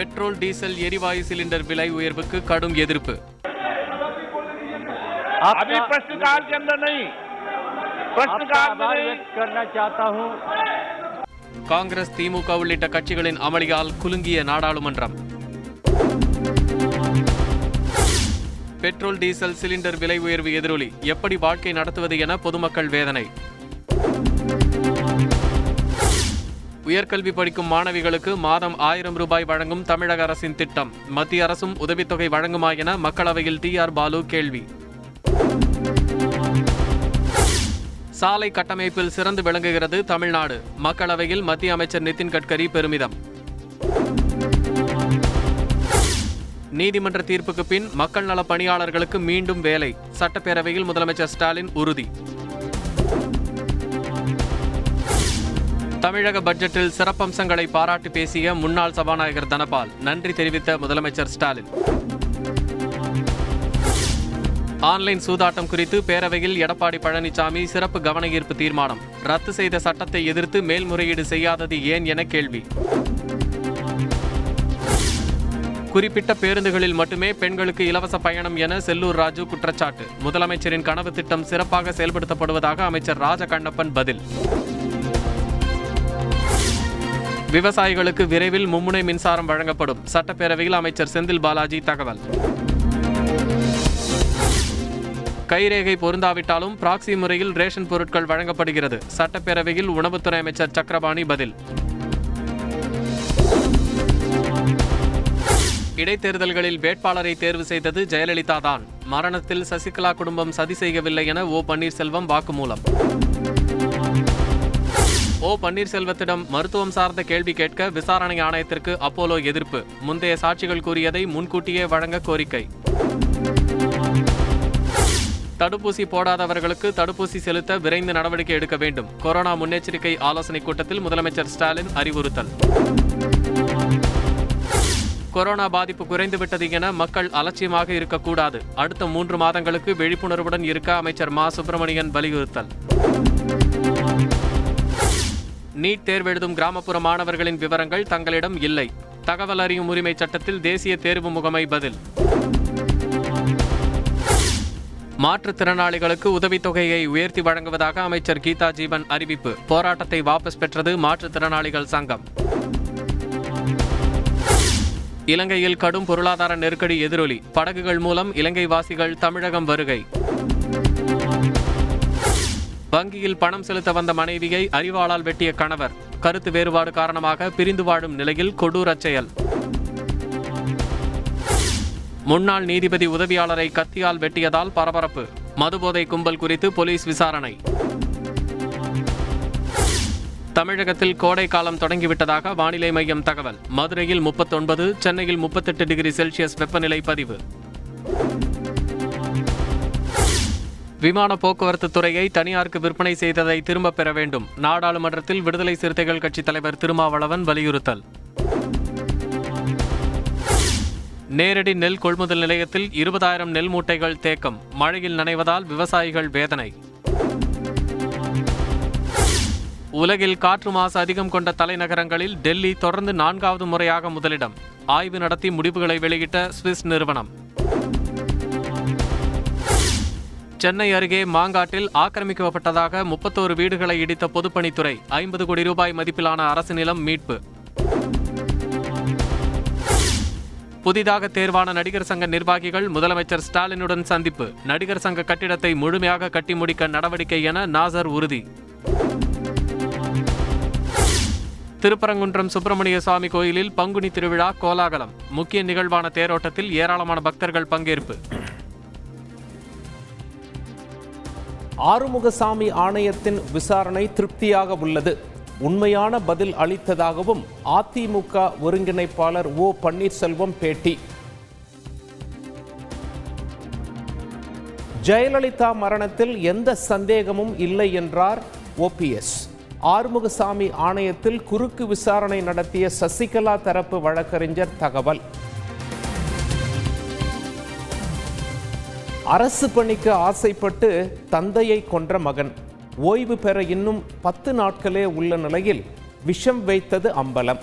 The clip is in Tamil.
பெட்ரோல் டீசல் எரிவாயு சிலிண்டர் விலை உயர்வுக்கு கடும் எதிர்ப்பு अभी प्रश्नकाल के अंदर नहीं आपका प्रश्नकाल में आभार नहीं व्यक्त करना चाहता हूं காங்கிரஸ் திமுக உள்ளிட்ட கட்சிகளின் அமளியால் குலுங்கிய நாடாளுமன்றம் பெட்ரோல் டீசல் சிலிண்டர் விலை உயர்வு எதிரொலி எப்படி வாழ்க்கை நடத்துவது என பொதுமக்கள் வேதனை உயர்கல்வி படிக்கும் மாணவிகளுக்கு மாதம் ஆயிரம் ரூபாய் வழங்கும் தமிழக அரசின் திட்டம். மத்திய அரசும் உதவித்தொகை வழங்குமா என மக்களவையில் டி ஆர் பாலு கேள்வி. சாலை கட்டமைப்பில் சிறந்து விளங்குகிறது தமிழ்நாடு. மக்களவையில் மத்திய அமைச்சர் நிதின் கட்கரி பெருமிதம். நீதிமன்ற தீர்ப்புக்கு பின் மக்கள் நல பணியாளர்களுக்கு மீண்டும் வேலை. சட்டப்பேரவையில் முதலமைச்சர் ஸ்டாலின் உறுதி. தமிழக பட்ஜெட்டில் சிறப்பம்சங்களை பாராட்டி பேசிய முன்னாள் சபாநாயகர் தனபால் நன்றி தெரிவித்த முதலமைச்சர் ஸ்டாலின். ஆன்லைன் சூதாட்டம் குறித்து பேரவையில் எடப்பாடி பழனிசாமி சிறப்பு கவன ஈர்ப்பு தீர்மானம். ரத்து செய்த சட்டத்தை எதிர்த்து மேல்முறையீடு செய்யாதது ஏன் என கேள்வி. குறிப்பிட்ட பேருந்துகளில் மட்டுமே பெண்களுக்கு இலவச பயணம் என செல்லூர் ராஜு குற்றச்சாட்டு. முதலமைச்சரின் கனவு திட்டம் சிறப்பாக செயல்படுத்தப்படுவதாக அமைச்சர் ராஜ கண்ணப்பன் பதில். விவசாயிகளுக்கு விரைவில் மும்முனை மின்சாரம் வழங்கப்படும். சட்டப்பேரவையில் அமைச்சர் செந்தில் பாலாஜி தகவல். கைரேகை பொருந்தாவிட்டாலும் பிராக்சி முறையில் ரேஷன் பொருட்கள் வழங்கப்படுகிறது. சட்டப்பேரவையில் உணவுத்துறை அமைச்சர் சக்கரபாணி பதில். இடைத்தேர்தல்களில் வேட்பாளரை தேர்வு செய்தது ஜெயலலிதா தான். மரணத்தில் சசிகலா குடும்பம் சதி செய்யவில்லை என ஓ பன்னீர்செல்வம் வாக்குமூலம். ஓ பன்னீர்செல்வத்திடம் மருத்துவம் சார்ந்த கேள்வி கேட்க விசாரணை ஆணையத்திற்கு அப்போலோ எதிர்ப்பு. முந்தைய சாட்சிகள் கூறியதை முன்கூட்டியே வழங்க கோரிக்கை. தடுப்பூசி போடாதவர்களுக்கு தடுப்பூசி செலுத்த விரைந்து நடவடிக்கை எடுக்க வேண்டும். கொரோனா முன்னெச்சரிக்கை ஆலோசனைக் கூட்டத்தில் முதலமைச்சர் ஸ்டாலின் அறிவுறுத்தல். கொரோனா பாதிப்பு குறைந்துவிட்டது என மக்கள் அலட்சியமாக இருக்கக்கூடாது. அடுத்த மூன்று மாதங்களுக்கு விழிப்புணர்வுடன் இருக்க அமைச்சர் மா. சுப்பிரமணியன் வலியுறுத்தல். நீட் தேர்வெழுதும் கிராமப்புற மாணவர்களின் விவரங்கள் தங்களிடம் இல்லை. தகவல் அறியும் உரிமை சட்டத்தில் தேசிய தேர்வு முகமை பதில். மாற்றுத்திறனாளிகளுக்கு உதவித்தொகையை உயர்த்தி வழங்குவதாக அமைச்சர் கீதா ஜீவன் அறிவிப்பு. போராட்டத்தை வாபஸ் பெற்றது மாற்றுத்திறனாளிகள் சங்கம். இலங்கையில் கடும் பொருளாதார நெருக்கடி எதிரொலி. படகுகள் மூலம் இலங்கை வாசிகள் தமிழகம் வருகை. வங்கியில் பணம் செலுத்த வந்த மனைவியை அறிவாளால் வெட்டிய கணவர். கருத்து வேறுபாடு காரணமாக பிரிந்து வாழும் நிலையில் கொடூரச் செயல். முன்னாள் நீதிபதி உதவியாளரை கத்தியால் வெட்டியதால் பரபரப்பு. மதுபோதை கும்பல் குறித்து போலீஸ் விசாரணை. தமிழகத்தில் கோடை காலம் தொடங்கிவிட்டதாக வானிலை மையம் தகவல். மதுரையில் முப்பத்தொன்பது சென்னையில் முப்பத்தெட்டு டிகிரி செல்சியஸ் வெப்பநிலை பதிவு. விமான போக்குவரத்து துறையை தனியாருக்கு விற்பனை செய்ததை திரும்பப் பெற வேண்டும். நாடாளுமன்றத்தில் விடுதலை சிறுத்தைகள் கட்சித் தலைவர் திருமாவளவன் வலியுறுத்தல். நேரடி நெல் கொள்முதல் நிலையத்தில் இருபதாயிரம் நெல் மூட்டைகள் தேக்கம். மழையில் நனைவதால் விவசாயிகள் வேதனை. உலகில் காற்று மாசு அதிகம் கொண்ட தலைநகரங்களில் டெல்லி தொடர்ந்து நான்காவது முறையாக முதலிடம். ஆய்வு நடத்தி முடிவுகளை வெளியிட்ட சுவிஸ் நிறுவனம். சென்னை அருகே மாங்காட்டில் ஆக்கிரமிக்கப்பட்டதாக முப்பத்தோரு வீடுகளை இடித்த பொதுப்பணித்துறை ஐம்பது கோடி ரூபாய் மதிப்பிலான அரசு நிலம் மீட்பு. புதிதாக தேர்வான நடிகர் சங்க நிர்வாகிகள் முதலமைச்சர் ஸ்டாலினுடன் சந்திப்பு. நடிகர் சங்க கட்டிடத்தை முழுமையாக கட்டி முடிக்க நடவடிக்கை என நாசர் உறுதி. திருப்பரங்குன்றம் சுப்பிரமணிய சுவாமி கோயிலில் பங்குனி திருவிழா கோலாகலம். முக்கிய நிகழ்வான தேரோட்டத்தில் ஏராளமான பக்தர்கள் பங்கேற்பு. ஆறுமுகசாமி ஆணையத்தின் விசாரணை திருப்தியாக உள்ளது. உண்மையான பதில் அளித்ததாகவும் அதிமுக ஒருங்கிணைப்பாளர் ஓ பன்னீர்செல்வம் பேட்டி. ஜெயலலிதா மரணத்தில் எந்த சந்தேகமும் இல்லை என்றார் ஓபிஎஸ் ஆறுமுகசாமி ஆணையத்தில் குறுக்கு விசாரணை நடத்திய சசிகலா தரப்பு வழக்கறிஞர் தகவல். அரசு பணிக்கு ஆசைப்பட்டு தந்தையை கொன்ற மகன். ஓய்வு பெற இன்னும் பத்து நாட்களே உள்ள நிலையில் விஷம் வைத்தது அம்பலம்.